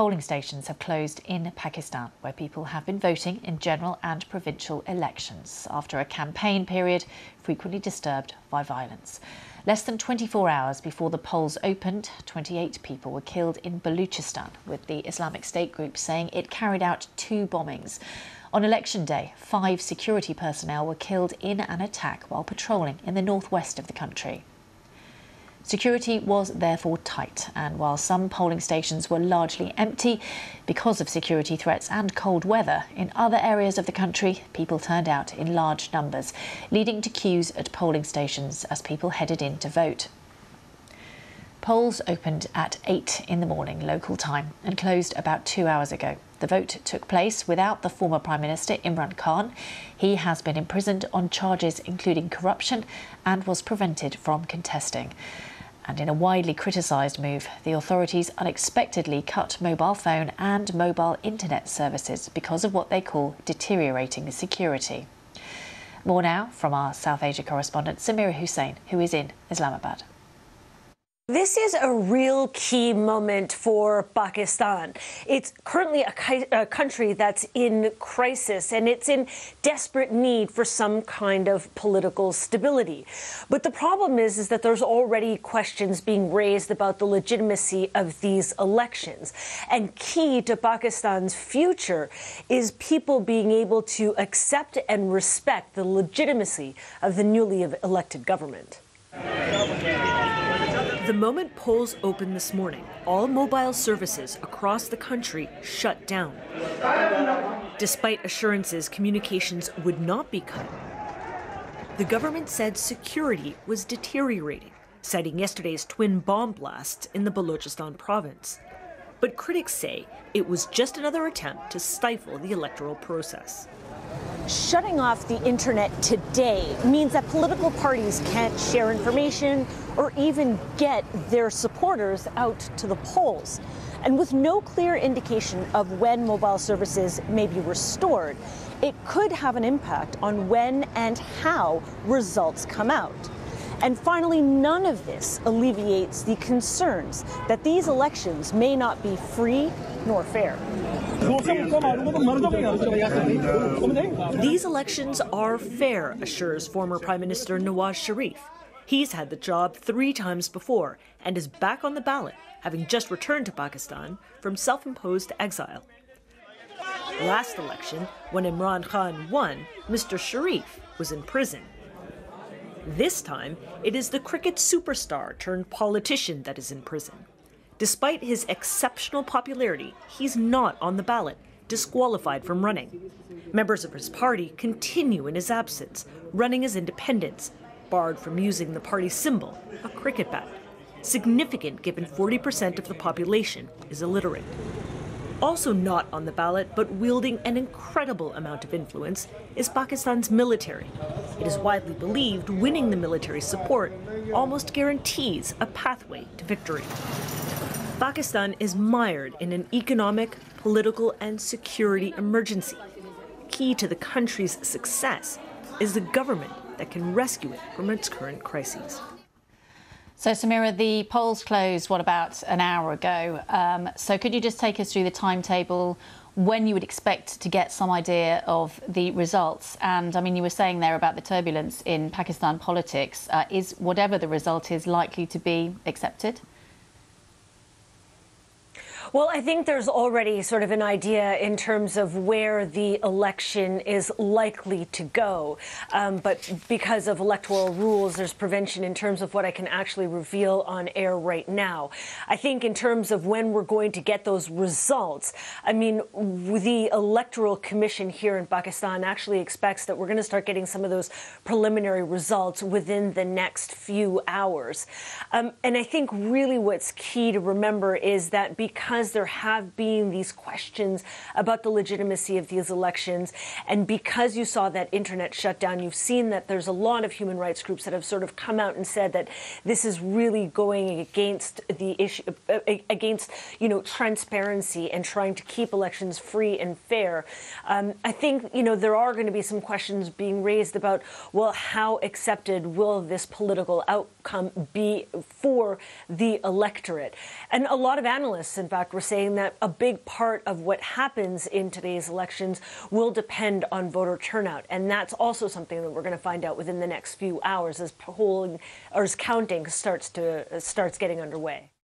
Polling stations have closed in Pakistan, where people have been voting in general and provincial elections after a campaign period frequently disturbed by violence. Less than 24 hours before the polls opened, 28 people were killed in Baluchistan, with the Islamic State group saying it carried out two bombings. On election day, five security personnel were killed in an attack while patrolling in the northwest of the country. Security was therefore tight, and while some polling stations were largely empty because of security threats and cold weather, in other areas of the country, people turned out in large numbers, leading to queues at polling stations as people headed in to vote. Polls opened at 8 in the morning local time and closed about two hours ago. The vote took place without the former Prime Minister Imran Khan. He has been imprisoned on charges including corruption and was prevented from contesting. And in a widely criticised move, the authorities unexpectedly cut mobile phone and mobile internet services because of what they call deteriorating security. More now from our South Asia correspondent Samira Hussain, who is in Islamabad. This is a real key moment for Pakistan. It's currently a, a, country that's in crisis and it's in desperate need for some kind of political stability. But the problem is, is that there's already questions being raised about the legitimacy of these elections. And key to Pakistan's future is people being able to accept and respect the legitimacy of the newly elected government. The moment polls opened this morning, all mobile services across the country shut down. Despite assurances communications would not be cut, the government said security was deteriorating, citing yesterday's twin bomb blasts in the Balochistan province. But critics say it was just another attempt to stifle the electoral process. Shutting off the internet today means that political parties can't share information or even get their supporters out to the polls. And with no clear indication of when mobile services may be restored, it could have an impact on when and how results come out. And finally, none of this alleviates the concerns that these elections may not be free nor fair. These elections are fair, assures former Prime Minister Nawaz Sharif. He's had the job three times before and is back on the ballot, having just returned to Pakistan from self imposed exile. Last election, when Imran Khan won, Mr. Sharif was in prison. This time, it is the cricket superstar turned politician that is in prison. Despite his exceptional popularity, he's not on the ballot, disqualified from running. Members of his party continue in his absence, running as independents, barred from using the party symbol, a cricket bat, significant given 40% of the population is illiterate. Also not on the ballot, but wielding an incredible amount of influence, is Pakistan's military. It is widely believed winning the military's support almost guarantees a pathway to victory. Pakistan is mired in an economic, political, and security emergency. Key to the country's success is the government that can rescue it from its current crises. So, Samira, the polls closed, what, about an hour ago. Um, so, could you just take us through the timetable, when you would expect to get some idea of the results? And I mean, you were saying there about the turbulence in Pakistan politics. Uh, is whatever the result is likely to be accepted? Well, I think there's already sort of an idea in terms of where the election is likely to go. Um, but because of electoral rules, there's prevention in terms of what I can actually reveal on air right now. I think in terms of when we're going to get those results, I mean, the Electoral Commission here in Pakistan actually expects that we're going to start getting some of those preliminary results within the next few hours. Um, and I think really what's key to remember is that because because there have been these questions about the legitimacy of these elections, and because you saw that internet shutdown, you've seen that there's a lot of human rights groups that have sort of come out and said that this is really going against the issue, uh, against you know transparency and trying to keep elections free and fair. Um, I think you know there are going to be some questions being raised about well, how accepted will this political outcome be for the electorate? And a lot of analysts, in fact fact, were saying that a big part of what happens in today's elections will depend on voter turnout. And that's also something that we're going to find out within the next few hours as polling or as counting starts to starts getting underway.